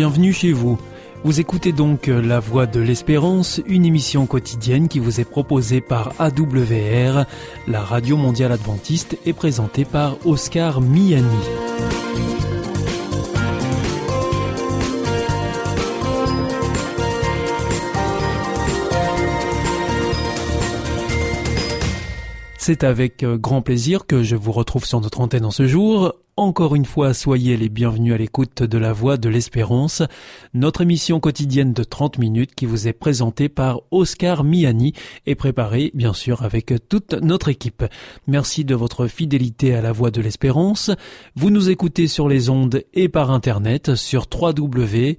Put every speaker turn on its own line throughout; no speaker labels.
bienvenue chez vous. Vous écoutez donc La Voix de l'Espérance, une émission quotidienne qui vous est proposée par AWR, la radio mondiale adventiste, et présentée par Oscar Miani. C'est avec euh, grand plaisir que je vous retrouve sur notre antenne en ce jour. Encore une fois, soyez les bienvenus à l'écoute de la Voix de l'Espérance, notre émission quotidienne de 30 minutes qui vous est présentée par Oscar Miani et préparée, bien sûr, avec toute notre équipe. Merci de votre fidélité à la Voix de l'Espérance. Vous nous écoutez sur les ondes et par Internet sur www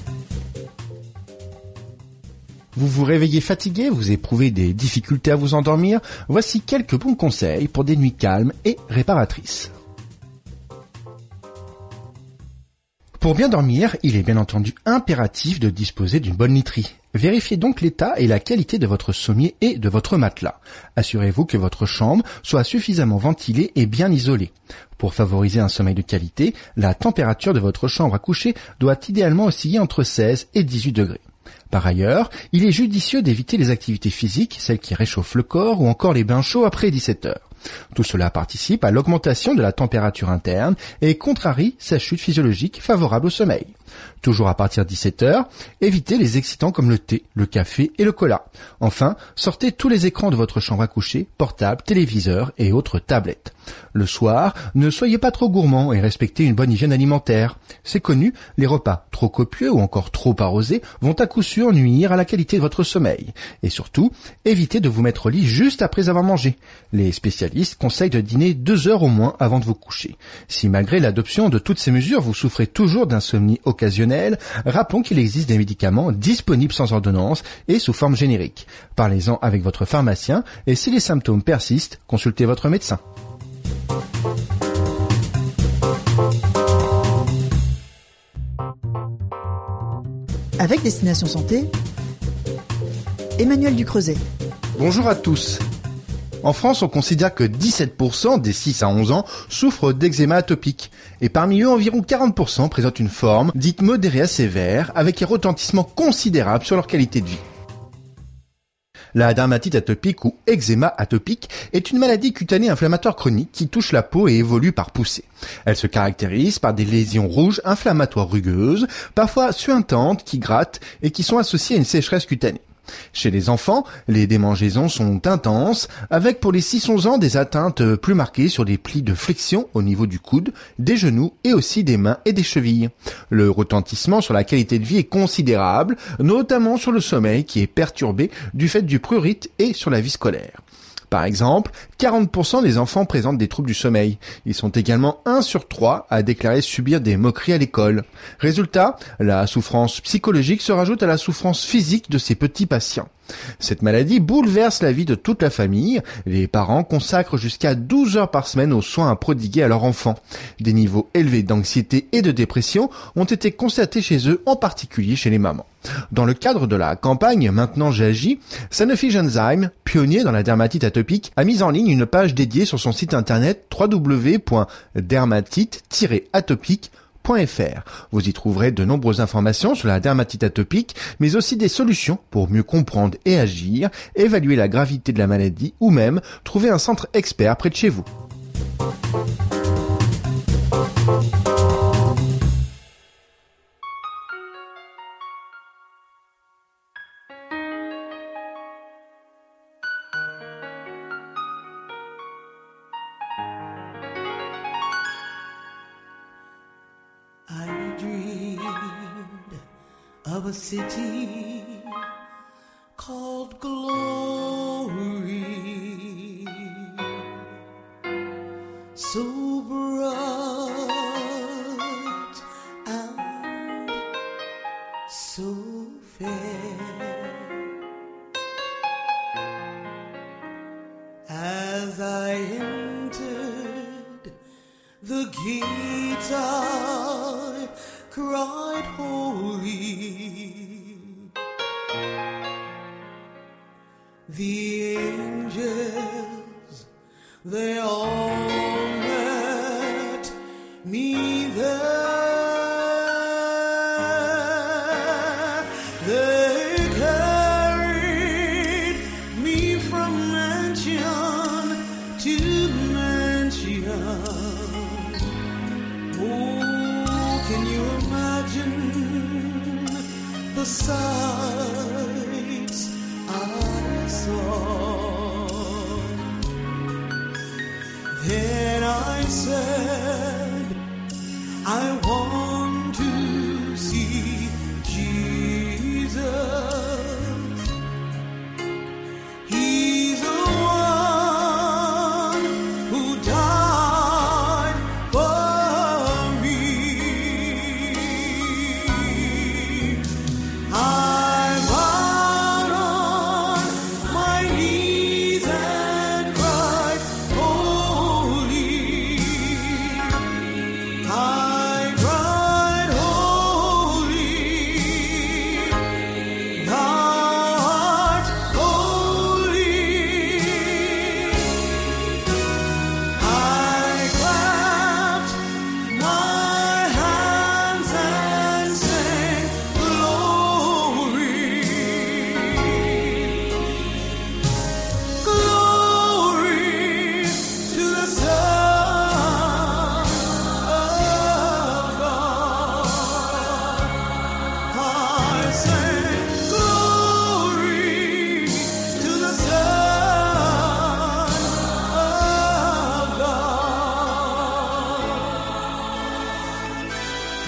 Vous vous réveillez fatigué, vous éprouvez des difficultés à vous endormir, voici quelques bons conseils pour des nuits calmes et réparatrices. Pour bien dormir, il est bien entendu impératif de disposer d'une bonne literie. Vérifiez donc l'état et la qualité de votre sommier et de votre matelas. Assurez-vous que votre chambre soit suffisamment ventilée et bien isolée. Pour favoriser un sommeil de qualité, la température de votre chambre à coucher doit idéalement osciller entre 16 et 18 degrés. Par ailleurs, il est judicieux d'éviter les activités physiques, celles qui réchauffent le corps ou encore les bains chauds après 17 heures. Tout cela participe à l'augmentation de la température interne et contrarie sa chute physiologique favorable au sommeil. Toujours à partir de 17 heures, évitez les excitants comme le thé, le café et le cola. Enfin, sortez tous les écrans de votre chambre à coucher, portables, téléviseurs et autres tablettes. Le soir, ne soyez pas trop gourmand et respectez une bonne hygiène alimentaire. C'est connu, les repas trop copieux ou encore trop arrosés vont à coup sûr nuire à la qualité de votre sommeil. Et surtout, évitez de vous mettre au lit juste après avoir mangé. Les spécialistes conseillent de dîner deux heures au moins avant de vous coucher. Si malgré l'adoption de toutes ces mesures, vous souffrez toujours d'insomnie rappelons qu'il existe des médicaments disponibles sans ordonnance et sous forme générique. Parlez-en avec votre pharmacien et si les symptômes persistent, consultez votre médecin.
Avec Destination Santé, Emmanuel Ducreuset.
Bonjour à tous. En France, on considère que 17% des 6 à 11 ans souffrent d'eczéma atopique. Et parmi eux, environ 40% présentent une forme dite modérée à sévère, avec un retentissement considérable sur leur qualité de vie. La dermatite atopique ou eczéma atopique est une maladie cutanée inflammatoire chronique qui touche la peau et évolue par poussée. Elle se caractérise par des lésions rouges inflammatoires rugueuses, parfois suintantes, qui grattent et qui sont associées à une sécheresse cutanée. Chez les enfants, les démangeaisons sont intenses, avec pour les 6-11 ans des atteintes plus marquées sur les plis de flexion au niveau du coude, des genoux et aussi des mains et des chevilles. Le retentissement sur la qualité de vie est considérable, notamment sur le sommeil qui est perturbé du fait du prurite et sur la vie scolaire. Par exemple, 40% des enfants présentent des troubles du sommeil. Ils sont également 1 sur 3 à déclarer subir des moqueries à l'école. Résultat, la souffrance psychologique se rajoute à la souffrance physique de ces petits patients. Cette maladie bouleverse la vie de toute la famille. Les parents consacrent jusqu'à 12 heures par semaine aux soins à prodiguer à leur enfant. Des niveaux élevés d'anxiété et de dépression ont été constatés chez eux, en particulier chez les mamans. Dans le cadre de la campagne Maintenant j'agis, Sanofi Genzyme, pionnier dans la dermatite atopique, a mis en ligne une page dédiée sur son site internet www.dermatite-atopique.com vous y trouverez de nombreuses informations sur la dermatite atopique, mais aussi des solutions pour mieux comprendre et agir, évaluer la gravité de la maladie ou même trouver un centre expert près de chez vous.
Of a city they all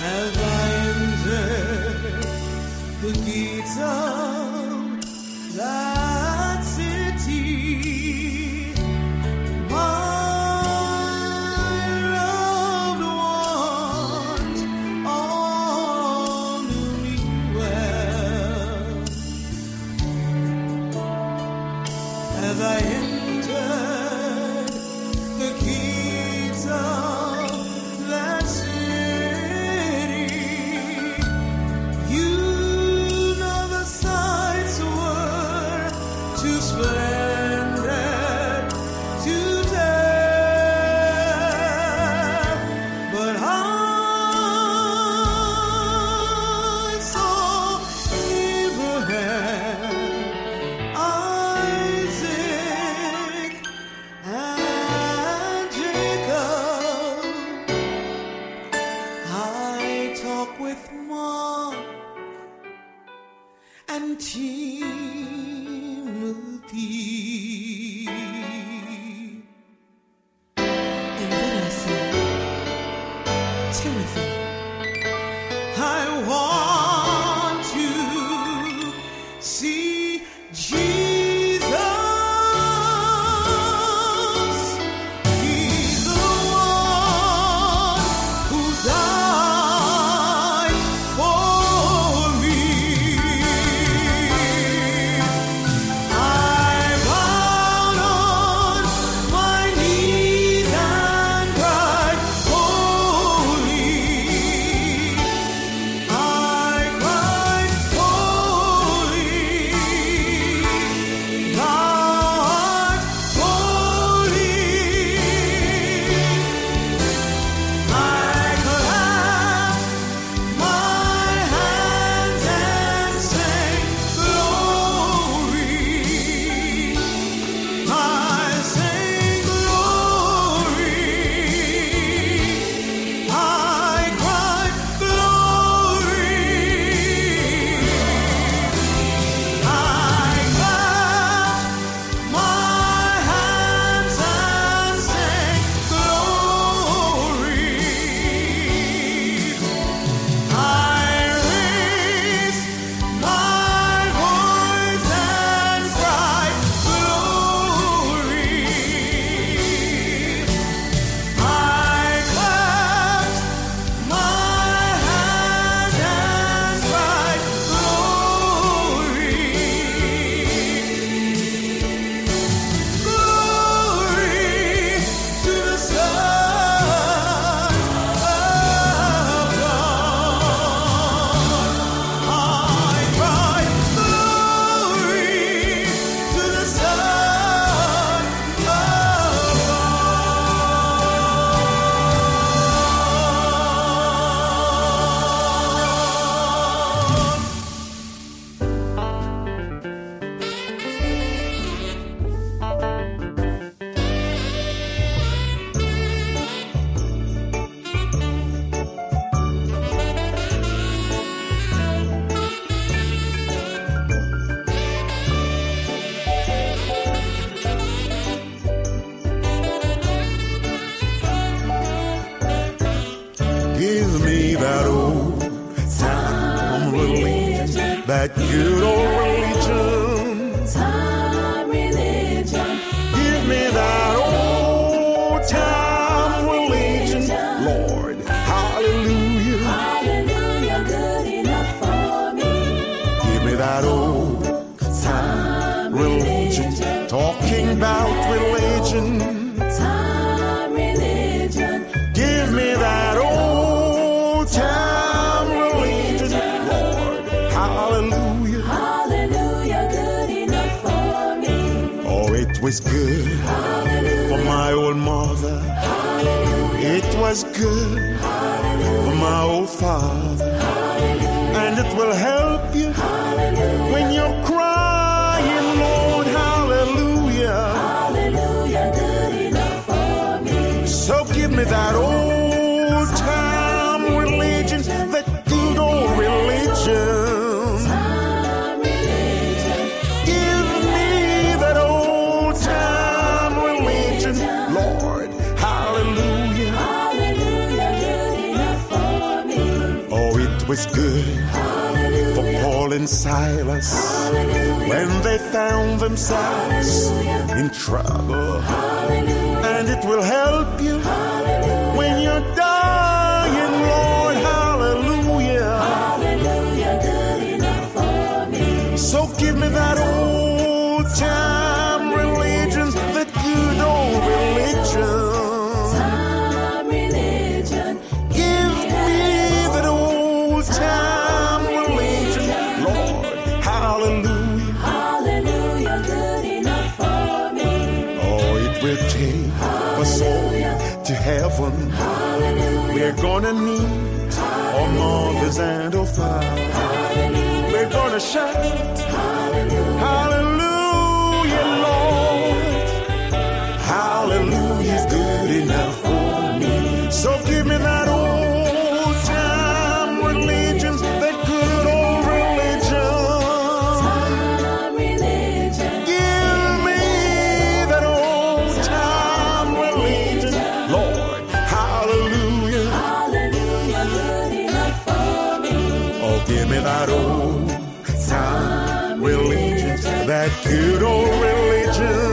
As I entered the gates of that you
don't good
for
my old father. And it will help you when you're crying, Lord. Hallelujah.
Hallelujah, good enough for me.
So give me that old was good for Paul and Silas when they found themselves in trouble. And it will help you when you're dying, Lord. Hallelujah.
Hallelujah, good enough for me.
So give me heaven. We're gonna need our mothers and our fathers. We're gonna shout, Hallelujah, Lord. That good old religion.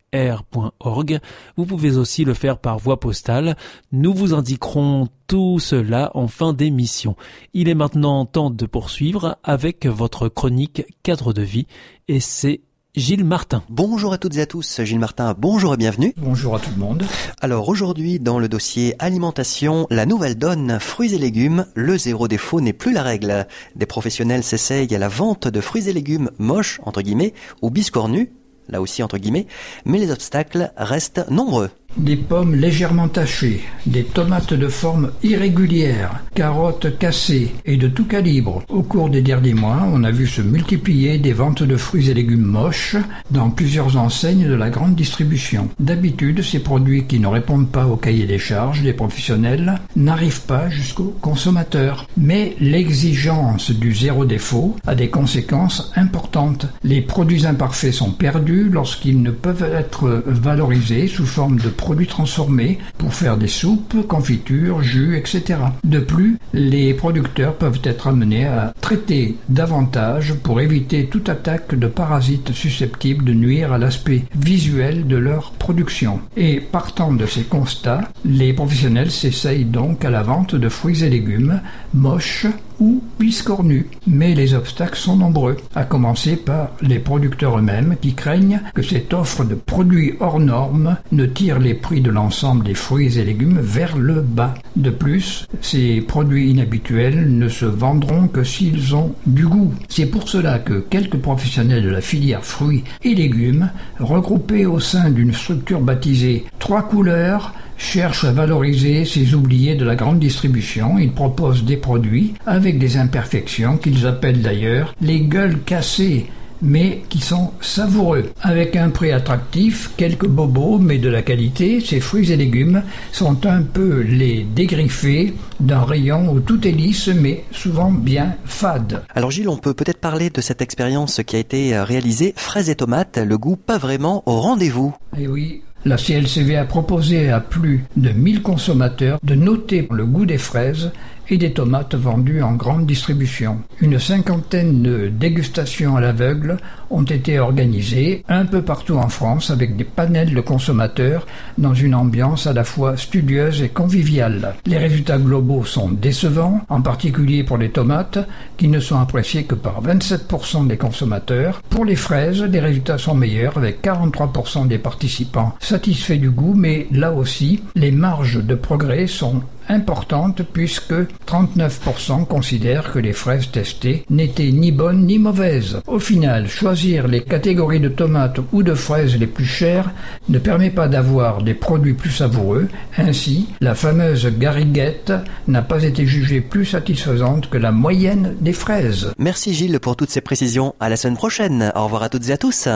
awr.org. Vous pouvez aussi le faire par voie postale. Nous vous indiquerons tout cela en fin d'émission. Il est maintenant temps de poursuivre avec votre chronique cadre de vie et c'est Gilles Martin.
Bonjour à toutes et à tous, Gilles Martin, bonjour et bienvenue.
Bonjour à tout le monde.
Alors aujourd'hui, dans le dossier alimentation, la nouvelle donne fruits et légumes, le zéro défaut n'est plus la règle. Des professionnels s'essayent à la vente de fruits et légumes moches, entre guillemets, ou biscornus, là aussi entre guillemets, mais les obstacles restent nombreux
des pommes légèrement tachées, des tomates de forme irrégulière, carottes cassées et de tout calibre. Au cours des derniers mois, on a vu se multiplier des ventes de fruits et légumes moches dans plusieurs enseignes de la grande distribution. D'habitude, ces produits qui ne répondent pas au cahier des charges des professionnels n'arrivent pas jusqu'aux consommateurs. Mais l'exigence du zéro défaut a des conséquences importantes. Les produits imparfaits sont perdus lorsqu'ils ne peuvent être valorisés sous forme de produits transformés pour faire des soupes, confitures, jus, etc. De plus, les producteurs peuvent être amenés à traiter davantage pour éviter toute attaque de parasites susceptibles de nuire à l'aspect visuel de leur production. Et partant de ces constats, les professionnels s'essayent donc à la vente de fruits et légumes moches ou biscornus. Mais les obstacles sont nombreux, à commencer par les producteurs eux-mêmes qui craignent que cette offre de produits hors normes ne tire les prix de l'ensemble des fruits et légumes vers le bas. De plus, ces produits inhabituels ne se vendront que s'ils ont du goût. C'est pour cela que quelques professionnels de la filière fruits et légumes, regroupés au sein d'une structure baptisée Trois couleurs, cherche à valoriser ces oubliés de la grande distribution. Ils proposent des produits avec des imperfections qu'ils appellent d'ailleurs les gueules cassées mais qui sont savoureux. Avec un prix attractif, quelques bobos, mais de la qualité, ces fruits et légumes sont un peu les dégriffés d'un rayon où tout est lisse, mais souvent bien fade.
Alors Gilles, on peut peut-être parler de cette expérience qui a été réalisée, fraises et tomates, le goût pas vraiment au rendez-vous.
Eh oui, la CLCV a proposé à plus de 1000 consommateurs de noter le goût des fraises et des tomates vendues en grande distribution. Une cinquantaine de dégustations à l'aveugle ont été organisées un peu partout en France avec des panels de consommateurs dans une ambiance à la fois studieuse et conviviale. Les résultats globaux sont décevants, en particulier pour les tomates qui ne sont appréciées que par 27% des consommateurs. Pour les fraises, les résultats sont meilleurs avec 43% des participants satisfaits du goût, mais là aussi, les marges de progrès sont importante puisque 39% considèrent que les fraises testées n'étaient ni bonnes ni mauvaises. Au final, choisir les catégories de tomates ou de fraises les plus chères ne permet pas d'avoir des produits plus savoureux. Ainsi, la fameuse gariguette n'a pas été jugée plus satisfaisante que la moyenne des fraises.
Merci Gilles pour toutes ces précisions. À la semaine prochaine. Au revoir à toutes et à tous.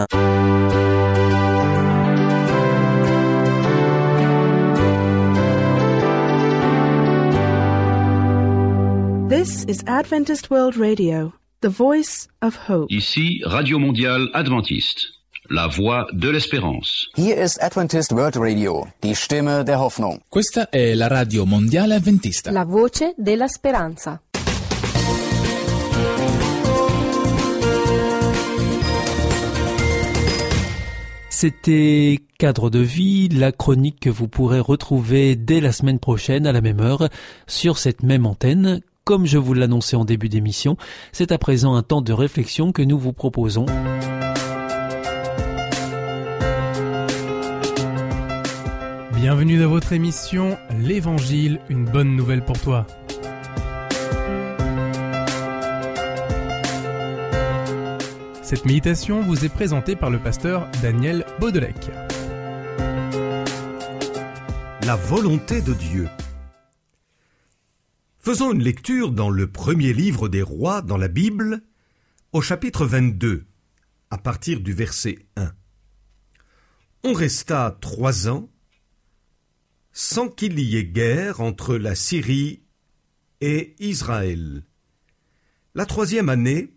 Is Adventist World Radio, the voice of hope.
Ici Radio Mondiale Adventiste, la voix de l'espérance.
Hier ist Adventist World Radio, die Stimme der Hoffnung.
Questa è la Radio Mondiale Adventista.
La voce della speranza.
C'était Cadre de vie, la chronique que vous pourrez retrouver dès la semaine prochaine à la même heure sur cette même antenne. Comme je vous l'annonçais en début d'émission, c'est à présent un temps de réflexion que nous vous proposons.
Bienvenue dans votre émission L'Évangile, une bonne nouvelle pour toi. Cette méditation vous est présentée par le pasteur Daniel Baudelec.
La volonté de Dieu. Faisons une lecture dans le premier livre des rois dans la Bible, au chapitre 22, à partir du verset 1. On resta trois ans sans qu'il y ait guerre entre la Syrie et Israël. La troisième année,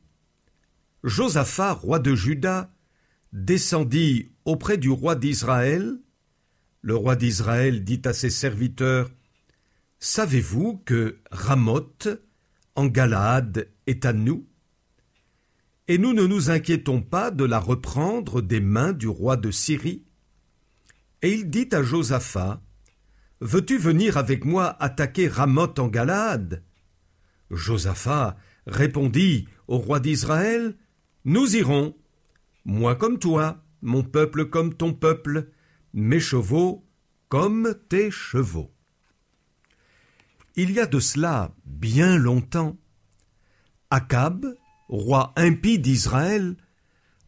Josaphat, roi de Juda, descendit auprès du roi d'Israël. Le roi d'Israël dit à ses serviteurs Savez-vous que Ramoth, en Galaad, est à nous? Et nous ne nous inquiétons pas de la reprendre des mains du roi de Syrie? Et il dit à Josaphat, Veux-tu venir avec moi attaquer Ramoth en Galade? Josaphat répondit au roi d'Israël, Nous irons, moi comme toi, mon peuple comme ton peuple, mes chevaux comme tes chevaux. Il y a de cela bien longtemps, Akab, roi impie d'Israël,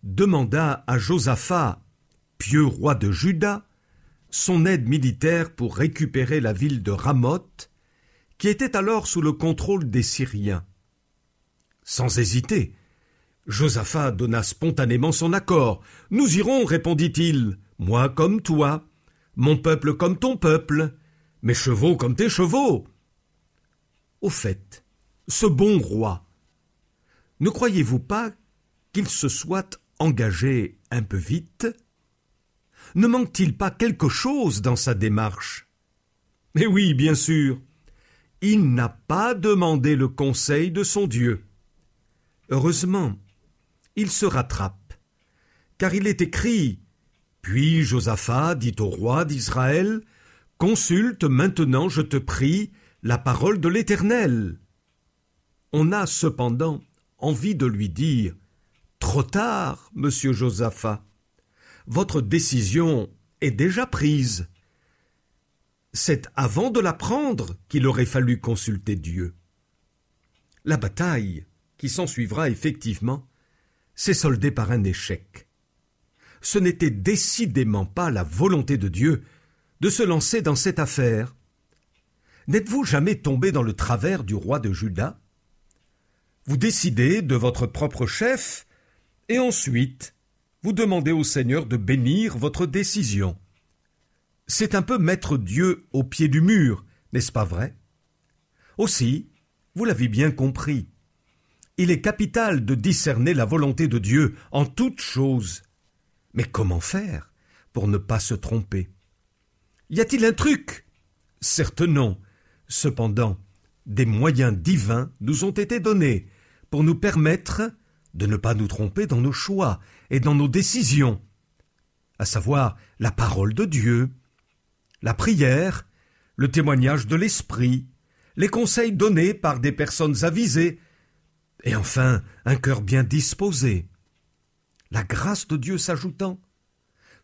demanda à Josaphat, pieux roi de Juda, son aide militaire pour récupérer la ville de Ramoth, qui était alors sous le contrôle des Syriens. Sans hésiter, Josaphat donna spontanément son accord. Nous irons, répondit-il, moi comme toi, mon peuple comme ton peuple, mes chevaux comme tes chevaux. Au fait, ce bon roi, ne croyez-vous pas qu'il se soit engagé un peu vite? Ne manque-t-il pas quelque chose dans sa démarche? Mais oui, bien sûr, il n'a pas demandé le conseil de son Dieu. Heureusement, il se rattrape, car il est écrit Puis Josaphat dit au roi d'Israël Consulte maintenant, je te prie, la parole de l'Éternel. On a cependant envie de lui dire Trop tard, monsieur Josaphat. Votre décision est déjà prise. C'est avant de la prendre qu'il aurait fallu consulter Dieu. La bataille qui s'ensuivra effectivement s'est soldée par un échec. Ce n'était décidément pas la volonté de Dieu de se lancer dans cette affaire. N'êtes-vous jamais tombé dans le travers du roi de Juda? Vous décidez de votre propre chef, et ensuite vous demandez au Seigneur de bénir votre décision. C'est un peu mettre Dieu au pied du mur, n'est-ce pas vrai? Aussi, vous l'avez bien compris, il est capital de discerner la volonté de Dieu en toutes choses. Mais comment faire pour ne pas se tromper? Y a-t-il un truc? Certes non. Cependant, des moyens divins nous ont été donnés pour nous permettre de ne pas nous tromper dans nos choix et dans nos décisions, à savoir la parole de Dieu, la prière, le témoignage de l'Esprit, les conseils donnés par des personnes avisées, et enfin un cœur bien disposé. La grâce de Dieu s'ajoutant,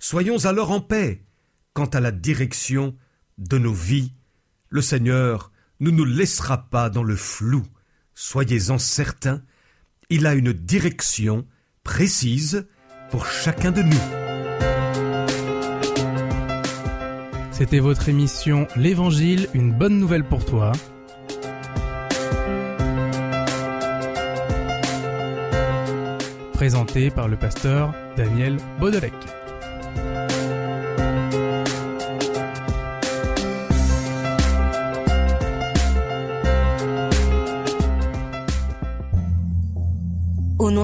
soyons alors en paix quant à la direction de nos vies. Le Seigneur ne nous laissera pas dans le flou. Soyez-en certains, il a une direction précise pour chacun de nous.
C'était votre émission L'Évangile, une bonne nouvelle pour toi. Présentée par le pasteur Daniel Baudelec.